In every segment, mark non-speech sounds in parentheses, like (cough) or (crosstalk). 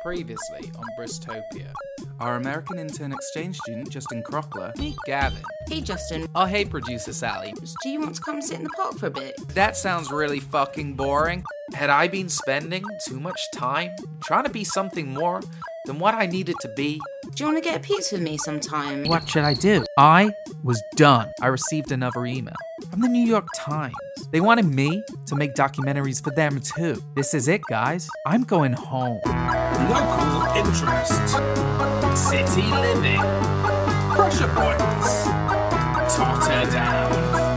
Previously on Bristopia. Our American intern exchange student, Justin Crockler. Meet Gavin. Hey Justin, Oh, hey, producer Sally. do you want to come sit in the park for a bit? That sounds really fucking boring. Had I been spending too much time trying to be something more than what I needed to be? Do you want to get a pizza with me sometime? What should I do? I was done. I received another email from the New York Times. They wanted me to make documentaries for them too. This is it, guys. I'm going home. Local interest. City living. Pressure points. Totterdown.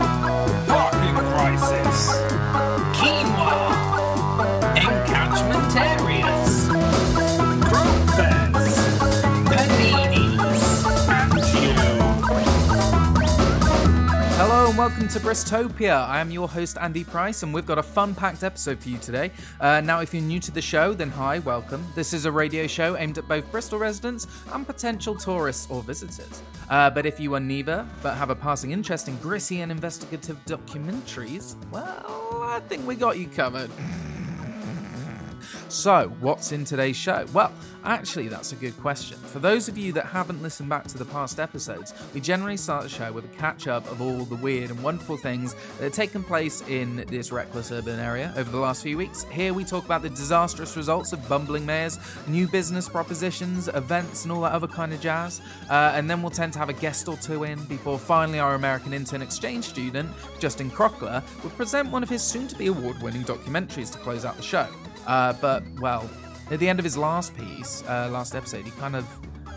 Hello and welcome to Bristopia. I am your host Andy Price, and we've got a fun-packed episode for you today. Uh, now, if you're new to the show, then hi, welcome. This is a radio show aimed at both Bristol residents and potential tourists or visitors. Uh, but if you are neither, but have a passing interest in gritty and investigative documentaries, well, I think we got you covered. (clears throat) So, what's in today's show? Well, actually, that's a good question. For those of you that haven't listened back to the past episodes, we generally start the show with a catch up of all the weird and wonderful things that have taken place in this reckless urban area over the last few weeks. Here we talk about the disastrous results of bumbling mayors, new business propositions, events, and all that other kind of jazz. Uh, and then we'll tend to have a guest or two in before finally our American intern exchange student, Justin Crockler, will present one of his soon to be award winning documentaries to close out the show. Uh, but well, at the end of his last piece, uh, last episode, he kind of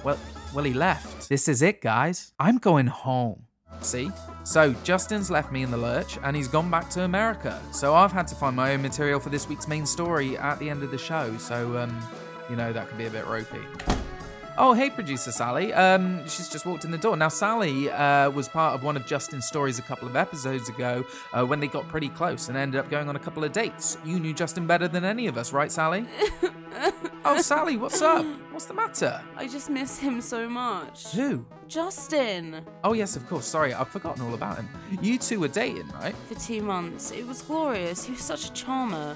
well, well, he left. This is it, guys. I'm going home. See? So Justin's left me in the lurch and he's gone back to America. So I've had to find my own material for this week's main story at the end of the show. So um, you know that can be a bit ropey. Oh, hey, producer Sally. Um, she's just walked in the door. Now, Sally uh, was part of one of Justin's stories a couple of episodes ago uh, when they got pretty close and ended up going on a couple of dates. You knew Justin better than any of us, right, Sally? (laughs) oh, Sally, what's up? What's the matter? I just miss him so much. Who? Justin. Oh, yes, of course. Sorry, I've forgotten all about him. You two were dating, right? For two months. It was glorious. He was such a charmer.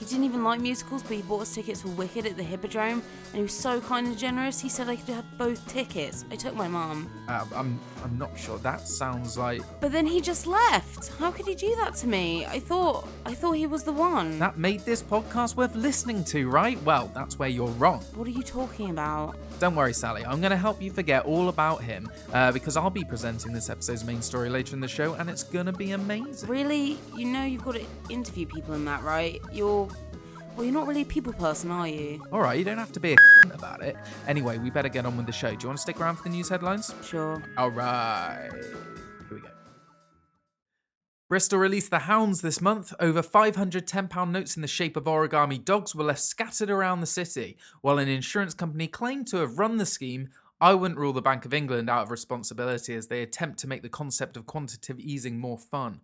He didn't even like musicals, but he bought us tickets for Wicked at the Hippodrome, and he was so kind and generous. He said I could have both tickets. I took my mum. Uh, I'm, I'm not sure. That sounds like But then he just left. How could he do that to me? I thought I thought he was the one. that made this podcast worth listening to, right? Well, that's where you're wrong. What are you talking about? Don't worry, Sally. I'm going to help you forget all about him uh, because I'll be presenting this episode's main story later in the show, and it's going to be amazing. Really? You know you've got to interview people in that, right? You're well, you're not really a people person, are you? All right, you don't have to be a (laughs) about it. Anyway, we better get on with the show. Do you want to stick around for the news headlines? Sure. All right. Here we go. Bristol released the Hounds this month. Over 500 £10 notes in the shape of origami dogs were left scattered around the city. While an insurance company claimed to have run the scheme, I wouldn't rule the Bank of England out of responsibility as they attempt to make the concept of quantitative easing more fun.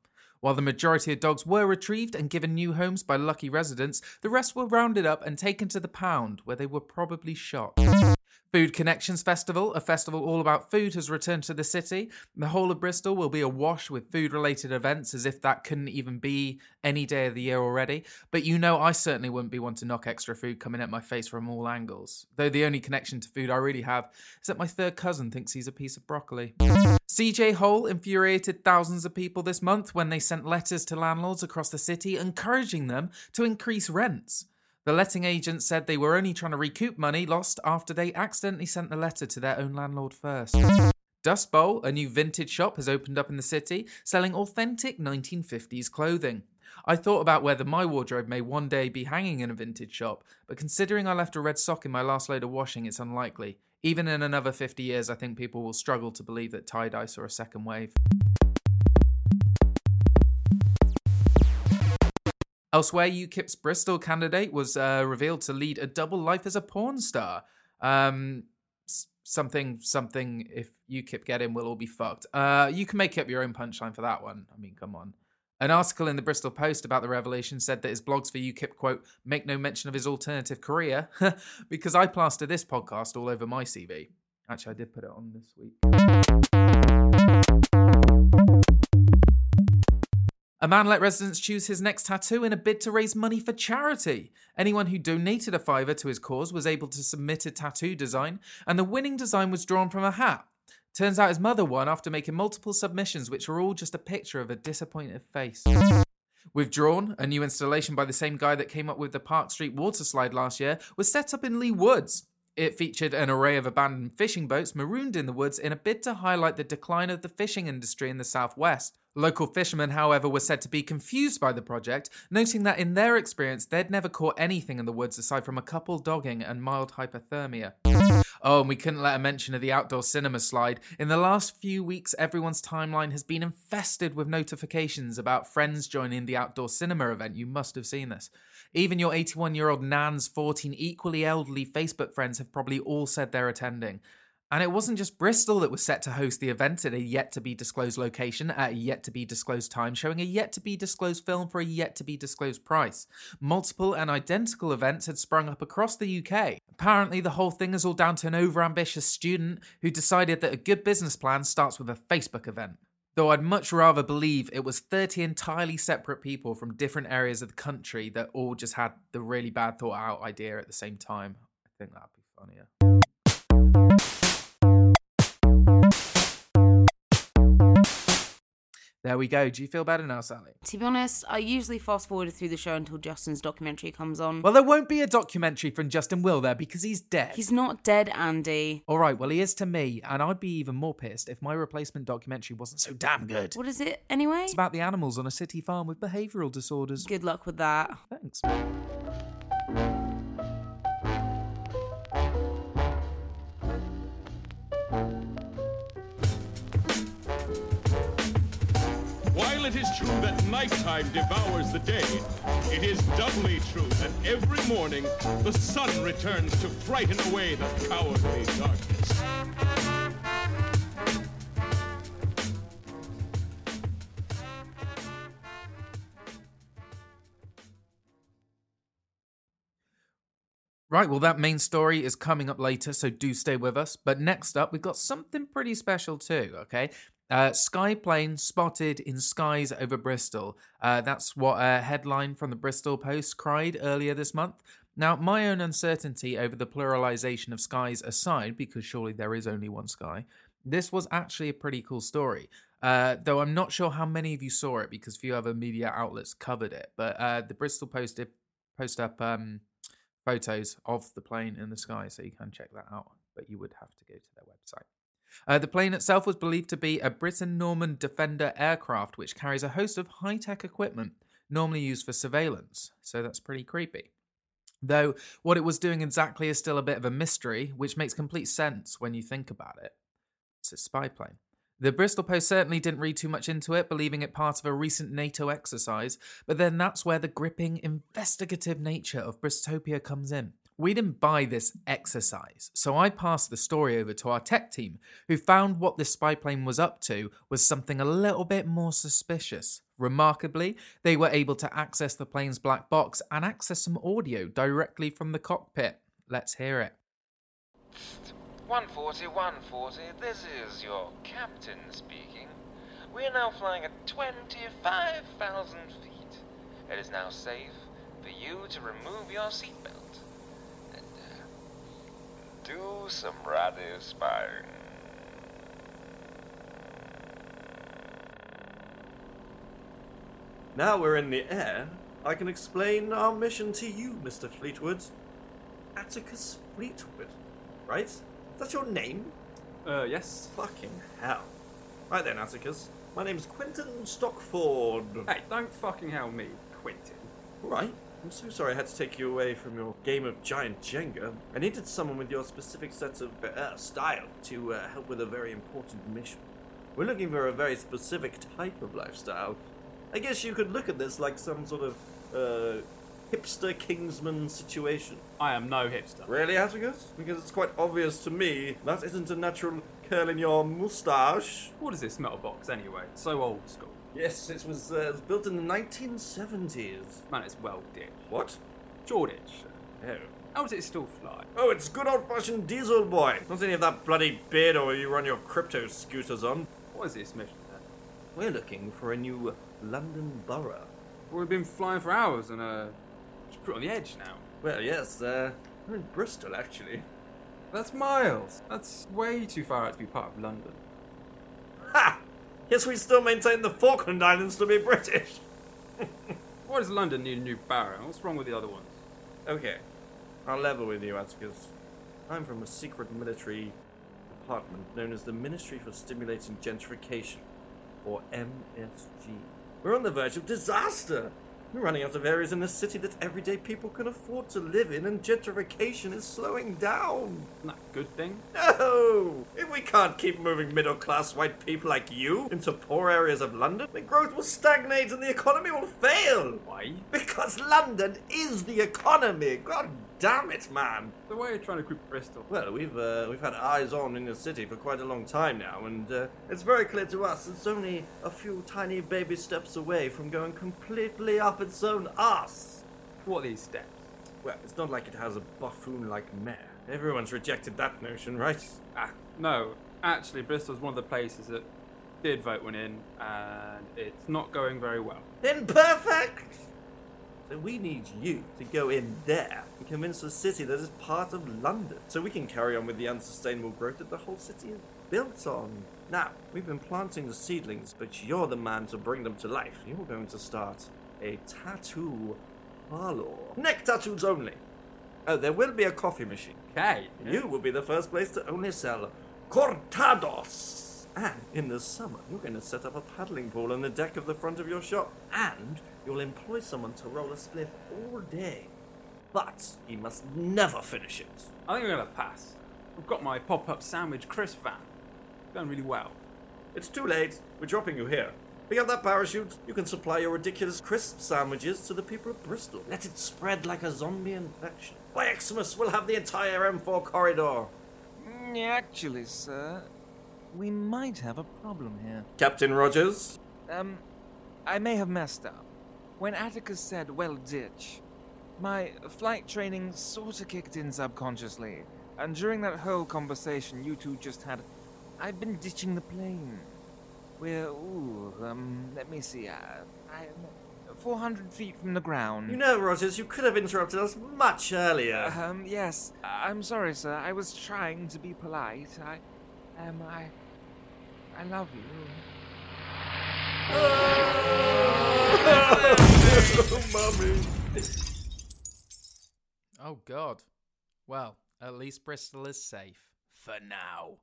While the majority of dogs were retrieved and given new homes by lucky residents, the rest were rounded up and taken to the pound, where they were probably shot. Food Connections Festival, a festival all about food, has returned to the city. The whole of Bristol will be awash with food related events as if that couldn't even be any day of the year already. But you know, I certainly wouldn't be one to knock extra food coming at my face from all angles. Though the only connection to food I really have is that my third cousin thinks he's a piece of broccoli. CJ Hole infuriated thousands of people this month when they sent letters to landlords across the city encouraging them to increase rents. The letting agent said they were only trying to recoup money lost after they accidentally sent the letter to their own landlord first. Dust Bowl, a new vintage shop, has opened up in the city, selling authentic 1950s clothing. I thought about whether my wardrobe may one day be hanging in a vintage shop, but considering I left a red sock in my last load of washing, it's unlikely. Even in another 50 years, I think people will struggle to believe that tie dye saw a second wave. Elsewhere, UKIP's Bristol candidate was uh, revealed to lead a double life as a porn star. Um, something, something. If UKIP get in, we'll all be fucked. Uh, you can make up your own punchline for that one. I mean, come on. An article in the Bristol Post about the revelation said that his blogs for UKIP, quote, make no mention of his alternative career, (laughs) because I plaster this podcast all over my CV. Actually, I did put it on this week. A man let residents choose his next tattoo in a bid to raise money for charity. Anyone who donated a fiver to his cause was able to submit a tattoo design, and the winning design was drawn from a hat. Turns out his mother won after making multiple submissions, which were all just a picture of a disappointed face. Withdrawn, a new installation by the same guy that came up with the Park Street water slide last year, was set up in Leigh Woods. It featured an array of abandoned fishing boats marooned in the woods in a bid to highlight the decline of the fishing industry in the southwest. Local fishermen, however, were said to be confused by the project, noting that in their experience they'd never caught anything in the woods aside from a couple dogging and mild hypothermia. Oh, and we couldn't let a mention of the outdoor cinema slide. In the last few weeks, everyone's timeline has been infested with notifications about friends joining the outdoor cinema event. You must have seen this. Even your 81 year old Nan's 14 equally elderly Facebook friends have probably all said they're attending. And it wasn't just Bristol that was set to host the event at a yet to be disclosed location at a yet to be disclosed time, showing a yet to be disclosed film for a yet to be disclosed price. Multiple and identical events had sprung up across the UK. Apparently, the whole thing is all down to an overambitious student who decided that a good business plan starts with a Facebook event. Though I'd much rather believe it was 30 entirely separate people from different areas of the country that all just had the really bad thought out idea at the same time. I think that'd be funnier. There we go. Do you feel better now, Sally? To be honest, I usually fast forward through the show until Justin's documentary comes on. Well, there won't be a documentary from Justin Will there because he's dead. He's not dead, Andy. All right, well, he is to me, and I'd be even more pissed if my replacement documentary wasn't so damn good. What is it anyway? It's about the animals on a city farm with behavioural disorders. Good luck with that. Thanks. True that nighttime devours the day, it is doubly true that every morning the sun returns to frighten away the cowardly darkness. Right, well, that main story is coming up later, so do stay with us. But next up, we've got something pretty special too, okay? Uh, sky plane spotted in skies over Bristol. Uh, that's what a headline from the Bristol Post cried earlier this month. Now, my own uncertainty over the pluralization of skies aside, because surely there is only one sky, this was actually a pretty cool story. Uh, though I'm not sure how many of you saw it because few other media outlets covered it. But uh, the Bristol Post did post up um, photos of the plane in the sky, so you can check that out. But you would have to go to their website. Uh, the plane itself was believed to be a Britten-Norman Defender aircraft, which carries a host of high tech equipment normally used for surveillance. So that's pretty creepy. Though what it was doing exactly is still a bit of a mystery, which makes complete sense when you think about it. It's a spy plane. The Bristol Post certainly didn't read too much into it, believing it part of a recent NATO exercise, but then that's where the gripping, investigative nature of Bristopia comes in. We didn't buy this exercise, so I passed the story over to our tech team, who found what this spy plane was up to was something a little bit more suspicious. Remarkably, they were able to access the plane's black box and access some audio directly from the cockpit. Let's hear it. 140, 140, this is your captain speaking. We are now flying at 25,000 feet. It is now safe for you to remove your seatbelt do some radio spying. Now we're in the air, I can explain our mission to you, Mr. Fleetwood. Atticus Fleetwood, right? That's your name? Uh, yes. Fucking hell. Right then, Atticus. My name's Quentin Stockford. Hey, don't fucking hell me, Quentin. Right. I'm so sorry I had to take you away from your game of giant Jenga. I needed someone with your specific set of uh, style to uh, help with a very important mission. We're looking for a very specific type of lifestyle. I guess you could look at this like some sort of uh, hipster Kingsman situation. I am no hipster. Really, Atticus? Because it's quite obvious to me that isn't a natural curl in your moustache. What is this metal box anyway? So old school. Yes, it was, uh, it was built in the 1970s. Man, it's well ditched. What? Shoreditch. Oh. How does it still fly? Oh, it's good old fashioned diesel boy. Not any of that bloody beard or you run your crypto scooters on. What is this mission then? We're looking for a new London Borough. Well, we've been flying for hours and uh, just put on the edge now. Well, yes, uh, we're in Bristol, actually. That's miles. That's way too far out to be part of London. Ha! Yes, we still maintain the Falkland Islands to be British. (laughs) Why does London need a new borough? What's wrong with the other ones? Okay, I'll level with you, Atticus. I'm from a secret military department known as the Ministry for Stimulating Gentrification, or MSG. We're on the verge of disaster. We're running out of areas in the city that everyday people can afford to live in, and gentrification is slowing down. Isn't that a good thing? No! If we can't keep moving middle class white people like you into poor areas of London, then growth will stagnate and the economy will fail. Why? Because London is the economy. God damn it, man. The way you're trying to recruit Bristol. Well, we've uh, we've had eyes on in the city for quite a long time now, and uh, it's very clear to us it's only a few tiny baby steps away from going completely up its own ass. What are these steps? Well, it's not like it has a buffoon-like mayor. Everyone's rejected that notion, right? Ah, no. Actually, Bristol's one of the places that did vote one in, and it's not going very well. Imperfect! So we need you to go in there and convince the city that it's part of London, so we can carry on with the unsustainable growth that the whole city is built on. Now, we've been planting the seedlings, but you're the man to bring them to life. You're going to start a tattoo parlor. Neck tattoos only. Oh, there will be a coffee machine. Okay. You will be the first place to only sell cortados. And in the summer, you're going to set up a paddling pool on the deck of the front of your shop. And you'll employ someone to roll a spliff all day. But he must never finish it. I think I'm gonna pass. I've got my pop-up sandwich crisp van. Going really well. It's too late. We're dropping you here. Pick up that parachute. You can supply your ridiculous crisp sandwiches to the people of Bristol. Let it spread like a zombie infection. By Xmas, we'll have the entire M4 corridor. Mm, Actually, sir, we might have a problem here. Captain Rogers? Um, I may have messed up. When Atticus said, well, ditch, my flight training sorta kicked in subconsciously. And during that whole conversation you two just had, I've been ditching the plane. We're, ooh, um, let me see, uh, I, 400 feet from the ground. You know, Rogers, you could have interrupted us much earlier. Um, yes. I'm sorry, sir. I was trying to be polite. I, um, I, I love you. (laughs) (laughs) (laughs) Oh, God. Well, at least Bristol is safe. For now.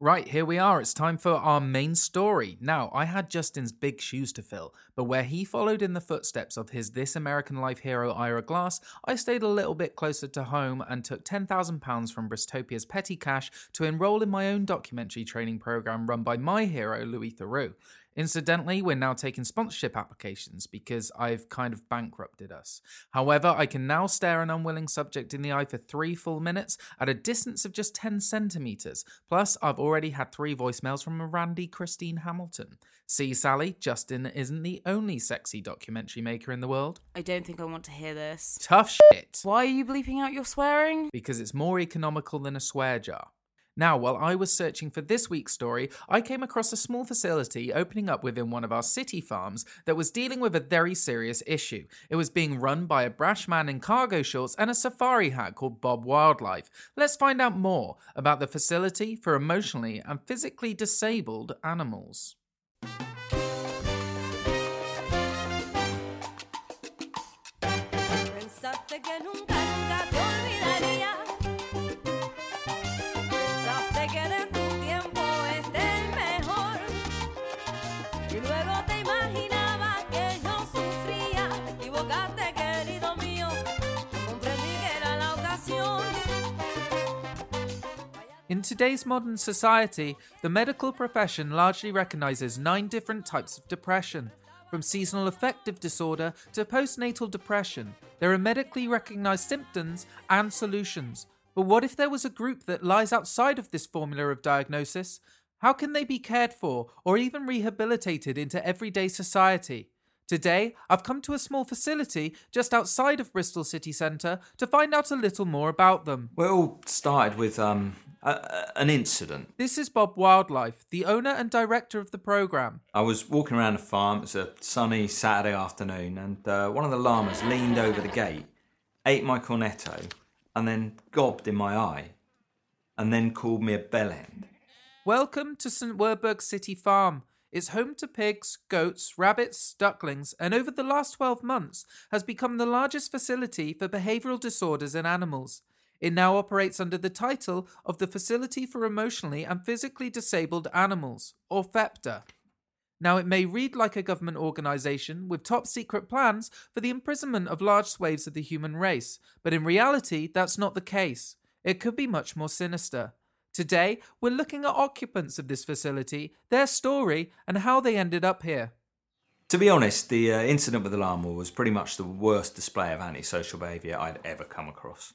Right, here we are. It's time for our main story. Now, I had Justin's big shoes to fill, but where he followed in the footsteps of his This American Life hero Ira Glass, I stayed a little bit closer to home and took £10,000 from Bristopia's petty cash to enroll in my own documentary training program run by my hero, Louis Theroux. Incidentally, we're now taking sponsorship applications because I've kind of bankrupted us. However, I can now stare an unwilling subject in the eye for three full minutes at a distance of just 10 centimetres. Plus, I've already had three voicemails from a Randy Christine Hamilton. See, Sally, Justin isn't the only sexy documentary maker in the world. I don't think I want to hear this. Tough shit. Why are you bleeping out your swearing? Because it's more economical than a swear jar. Now, while I was searching for this week's story, I came across a small facility opening up within one of our city farms that was dealing with a very serious issue. It was being run by a brash man in cargo shorts and a safari hat called Bob Wildlife. Let's find out more about the facility for emotionally and physically disabled animals. In today's modern society, the medical profession largely recognizes nine different types of depression. From seasonal affective disorder to postnatal depression, there are medically recognized symptoms and solutions. But what if there was a group that lies outside of this formula of diagnosis? How can they be cared for or even rehabilitated into everyday society? Today, I've come to a small facility just outside of Bristol city centre to find out a little more about them. Well, it all started with um, a, a- an incident. This is Bob Wildlife, the owner and director of the programme. I was walking around the farm. It was a sunny Saturday afternoon, and uh, one of the llamas leaned over the gate, ate my cornetto, and then gobbed in my eye, and then called me a bellend. Welcome to St Werburgh City Farm. It's home to pigs, goats, rabbits, ducklings, and over the last 12 months has become the largest facility for behavioural disorders in animals. It now operates under the title of the Facility for Emotionally and Physically Disabled Animals, or FEPDA. Now, it may read like a government organisation with top secret plans for the imprisonment of large swathes of the human race, but in reality, that's not the case. It could be much more sinister. Today, we're looking at occupants of this facility, their story, and how they ended up here. To be honest, the uh, incident with the llama was pretty much the worst display of antisocial behaviour I'd ever come across.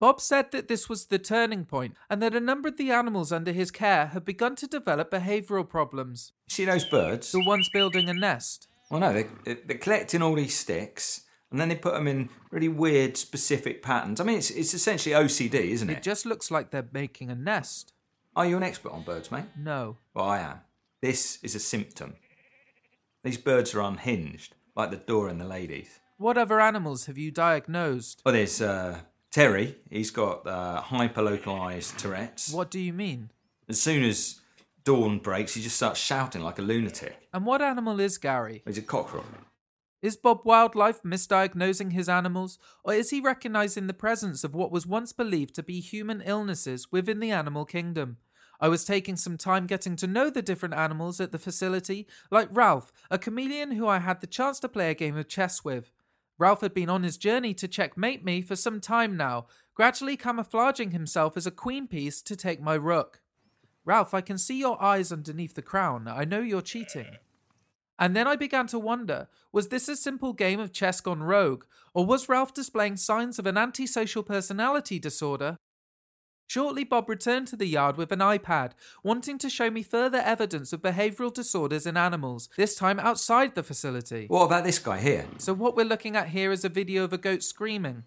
Bob said that this was the turning point and that a number of the animals under his care had begun to develop behavioural problems. See those birds? The ones building a nest. Well, no, they, they're collecting all these sticks, and then they put them in really weird, specific patterns. I mean, it's, it's essentially OCD, isn't It it? just looks like they're making a nest. Are you an expert on birds, mate? No. Well, I am. This is a symptom. These birds are unhinged, like the door and the ladies. What other animals have you diagnosed? Well, there's uh, Terry. He's got uh, hyperlocalized Tourette's. What do you mean? As soon as dawn breaks, he just starts shouting like a lunatic. And what animal is Gary? He's a cockerel. Is Bob Wildlife misdiagnosing his animals, or is he recognizing the presence of what was once believed to be human illnesses within the animal kingdom? I was taking some time getting to know the different animals at the facility, like Ralph, a chameleon who I had the chance to play a game of chess with. Ralph had been on his journey to checkmate me for some time now, gradually camouflaging himself as a queen piece to take my rook. Ralph, I can see your eyes underneath the crown. I know you're cheating. And then I began to wonder was this a simple game of chess gone rogue, or was Ralph displaying signs of an antisocial personality disorder? Shortly, Bob returned to the yard with an iPad, wanting to show me further evidence of behavioural disorders in animals, this time outside the facility. What about this guy here? So, what we're looking at here is a video of a goat screaming.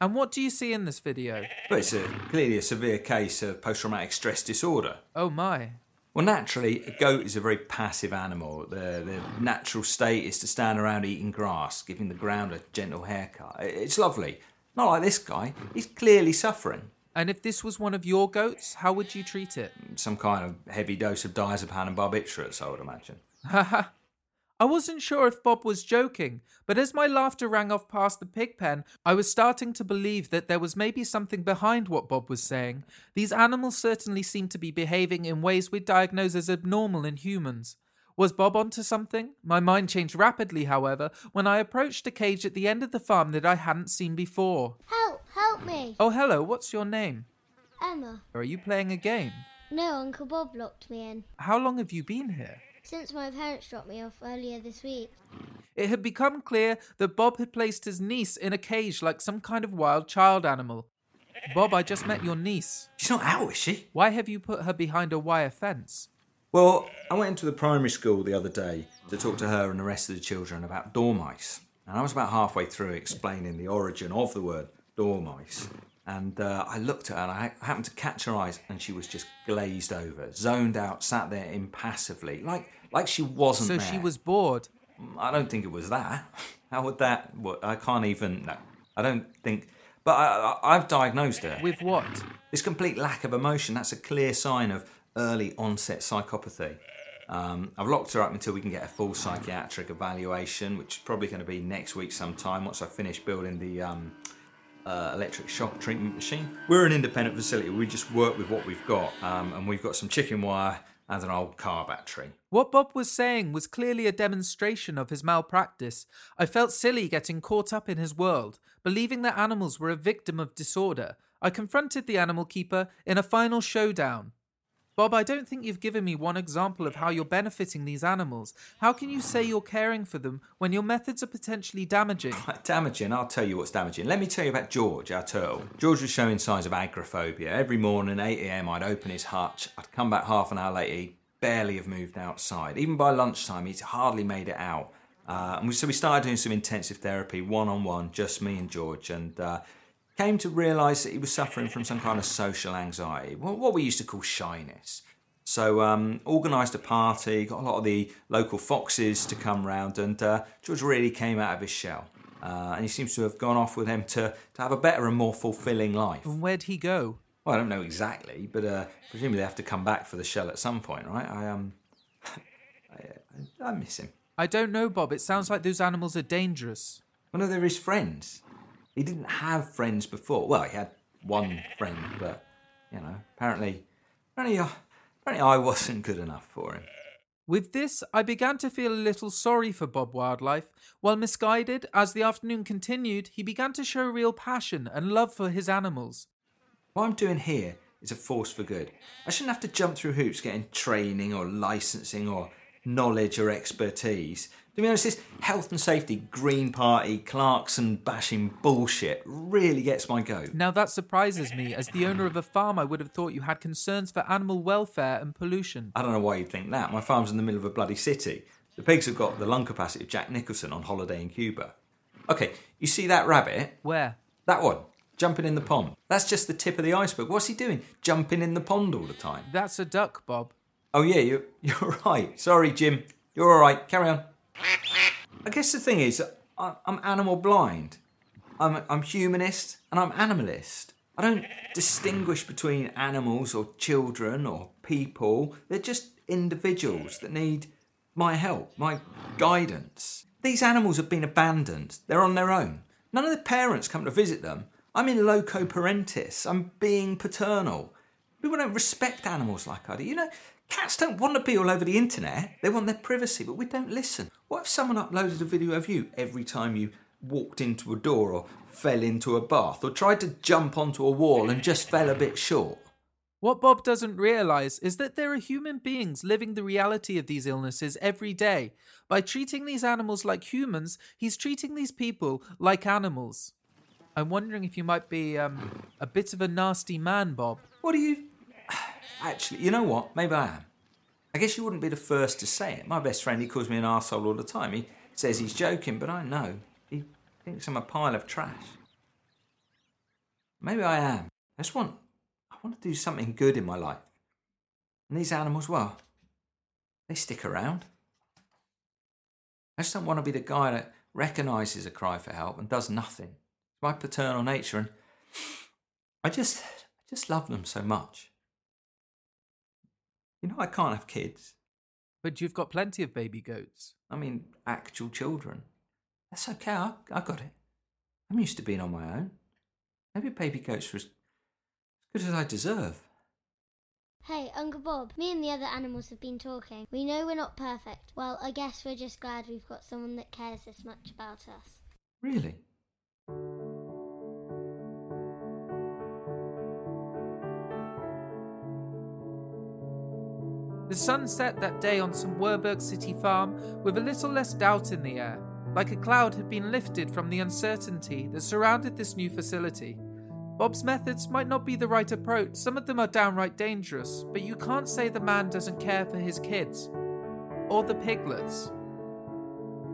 And what do you see in this video? Well, it's a, clearly a severe case of post traumatic stress disorder. Oh my. Well, naturally, a goat is a very passive animal. Their, their natural state is to stand around eating grass, giving the ground a gentle haircut. It's lovely. Not like this guy. He's clearly suffering. And if this was one of your goats, how would you treat it? Some kind of heavy dose of diazepam and barbiturates, I would imagine. (laughs) I wasn't sure if Bob was joking, but as my laughter rang off past the pig pen, I was starting to believe that there was maybe something behind what Bob was saying. These animals certainly seem to be behaving in ways we'd diagnose as abnormal in humans. Was Bob onto something? My mind changed rapidly, however, when I approached a cage at the end of the farm that I hadn't seen before. Help, help me. Oh, hello, what's your name? Emma. Are you playing a game? No, Uncle Bob locked me in. How long have you been here? Since my parents dropped me off earlier this week. It had become clear that Bob had placed his niece in a cage like some kind of wild child animal. Bob, I just met your niece. She's not out, is she? Why have you put her behind a wire fence? Well, I went into the primary school the other day to talk to her and the rest of the children about dormice. And I was about halfway through explaining the origin of the word dormice. And uh, I looked at her and I happened to catch her eyes and she was just glazed over, zoned out, sat there impassively, like, like she wasn't So there. she was bored. I don't think it was that. (laughs) How would that? What? I can't even. No, I don't think. But I, I, I've diagnosed her With what? this complete lack of emotion. That's a clear sign of early onset psychopathy. Um, I've locked her up until we can get a full psychiatric evaluation, which is probably going to be next week sometime once I finish building the um, uh, electric shock treatment machine. We're an independent facility. We just work with what we've got, um, and we've got some chicken wire and an old car battery. What Bob was saying was clearly a demonstration of his malpractice. I felt silly getting caught up in his world, believing that animals were a victim of disorder. I confronted the animal keeper in a final showdown. Bob, I don't think you've given me one example of how you're benefiting these animals. How can you say you're caring for them when your methods are potentially damaging? (laughs) Damaging, I'll tell you what's damaging. Let me tell you about George, our turtle. George was showing signs of agoraphobia. Every morning, 8am, I'd open his hutch. I'd come back half an hour later, he'd barely have moved outside. Even by lunchtime, he'd hardly made it out. Uh, and we, so we started doing some intensive therapy, one on one, just me and George, and uh, came to realise that he was suffering from some kind of social anxiety, what what we used to call shyness. So um, organised a party, got a lot of the local foxes to come round, and uh, George really came out of his shell. Uh, and he seems to have gone off with them to, to have a better and more fulfilling life. And where'd he go? Well, I don't know exactly, but uh, presumably they have to come back for the shell at some point, right? I um, (laughs) I, I miss him. I don't know, Bob. It sounds like those animals are dangerous. Well, no, they're his friends. He didn't have friends before. Well, he had one friend, but you know, apparently, apparently, uh, apparently, I wasn't good enough for him. With this, I began to feel a little sorry for Bob Wildlife. While misguided, as the afternoon continued, he began to show real passion and love for his animals. What I'm doing here is a force for good. I shouldn't have to jump through hoops getting training or licensing or knowledge or expertise. To be honest, this health and safety Green Party Clarkson bashing bullshit really gets my goat. Now that surprises me. As the owner of a farm, I would have thought you had concerns for animal welfare and pollution. I don't know why you'd think that. My farm's in the middle of a bloody city. The pigs have got the lung capacity of Jack Nicholson on holiday in Cuba. Okay, you see that rabbit? Where? That one. Jumping in the pond. That's just the tip of the iceberg. What's he doing? Jumping in the pond all the time. That's a duck, Bob. Oh yeah, you're, (laughs) you're right. Sorry, Jim. You're all right. Carry on. I guess the thing is, I'm animal blind. I'm, I'm humanist and I'm animalist. I don't distinguish between animals or children or people. They're just individuals that need my help, my guidance. These animals have been abandoned. They're on their own. None of the parents come to visit them. I'm in loco parentis. I'm being paternal. People don't respect animals like I do. You know, cats don't want to be all over the internet. They want their privacy, but we don't listen. What if someone uploaded a video of you every time you walked into a door or fell into a bath or tried to jump onto a wall and just fell a bit short? What Bob doesn't realise is that there are human beings living the reality of these illnesses every day. By treating these animals like humans, he's treating these people like animals. I'm wondering if you might be um, a bit of a nasty man, Bob. What are you. Actually, you know what? Maybe I am. I guess you wouldn't be the first to say it. My best friend, he calls me an arsehole all the time. He says he's joking, but I know. He thinks I'm a pile of trash. Maybe I am. I just want. I want to do something good in my life. And these animals, well, they stick around. I just don't want to be the guy that recognises a cry for help and does nothing. It's my paternal nature, and I just, I just love them so much. You know, I can't have kids. But you've got plenty of baby goats. I mean, actual children. That's okay. I, I got it. I'm used to being on my own. Maybe baby goats were as good as I deserve. Hey, Uncle Bob, me and the other animals have been talking. We know we're not perfect. Well, I guess we're just glad we've got someone that cares this much about us. Really? The sun set that day on some Werburgh City farm with a little less doubt in the air, like a cloud had been lifted from the uncertainty that surrounded this new facility. Bob's methods might not be the right approach, some of them are downright dangerous, but you can't say the man doesn't care for his kids. Or the piglets.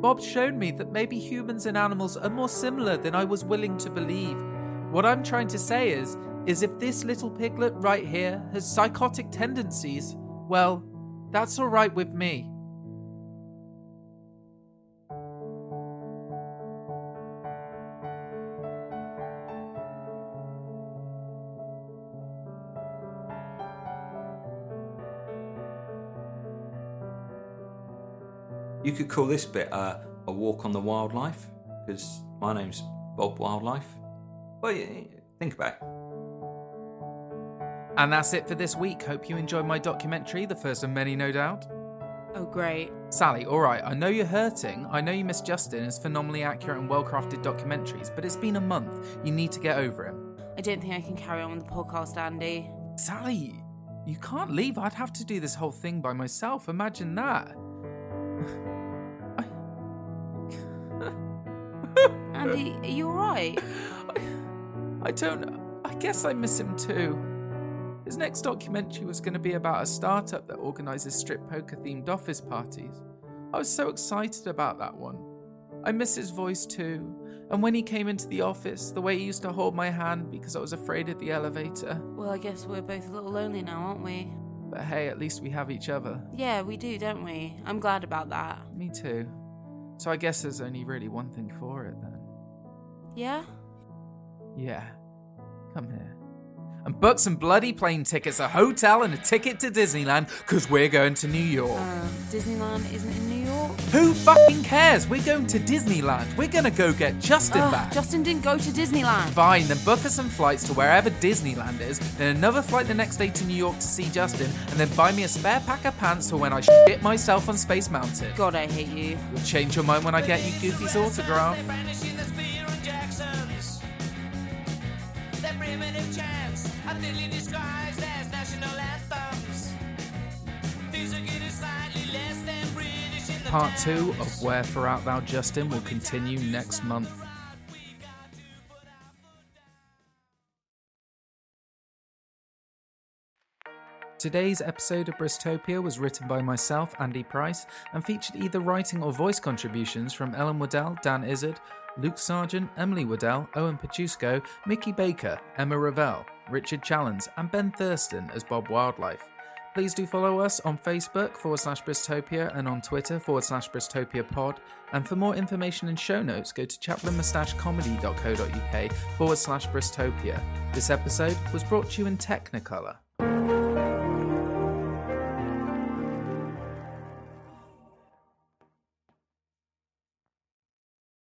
Bob showed me that maybe humans and animals are more similar than I was willing to believe. What I'm trying to say is, is if this little piglet right here has psychotic tendencies, well, that's alright with me. You could call this bit uh, a walk on the wildlife, because my name's Bob Wildlife. Well, yeah, think about it. And that's it for this week. Hope you enjoyed my documentary, the first of many, no doubt. Oh, great. Sally, alright, I know you're hurting. I know you miss Justin, his phenomenally accurate and well crafted documentaries, but it's been a month. You need to get over it. I don't think I can carry on with the podcast, Andy. Sally, You can't leave. I'd have to do this whole thing by myself. Imagine that. Andy, are you alright? (laughs) I don't. I guess I miss him too. His next documentary was going to be about a startup that organises strip poker themed office parties. I was so excited about that one. I miss his voice too, and when he came into the office, the way he used to hold my hand because I was afraid of the elevator. Well, I guess we're both a little lonely now, aren't we? But hey, at least we have each other. Yeah, we do, don't we? I'm glad about that. Me too. So I guess there's only really one thing for it then. Yeah? Yeah. Come here. And book some bloody plane tickets, a hotel, and a ticket to Disneyland, because we're going to New York. Um, Disneyland isn't in New York? Who fucking cares? We're going to Disneyland. We're gonna go get Justin Ugh, back. Justin didn't go to Disneyland. Fine, then book us some flights to wherever Disneyland is, then another flight the next day to New York to see Justin, and then buy me a spare pack of pants for when I shit myself on Space Mountain. God, I hate you. You'll change your mind when I get you Goofy's autograph. Chants are thinly disguised as national anthems. These are getting slightly less than British in the Part two of Wherefore Art Thou Justin will continue next month. Today's episode of Bristopia was written by myself, Andy Price, and featured either writing or voice contributions from Ellen Waddell, Dan Izzard, Luke Sargent, Emily Waddell, Owen Pachusco, Mickey Baker, Emma Ravel, Richard Challens, and Ben Thurston as Bob Wildlife. Please do follow us on Facebook forward slash Bristopia and on Twitter forward slash Bristopia pod. And for more information and show notes, go to chaplinmoustachecomedy.co.uk forward slash Bristopia. This episode was brought to you in Technicolor.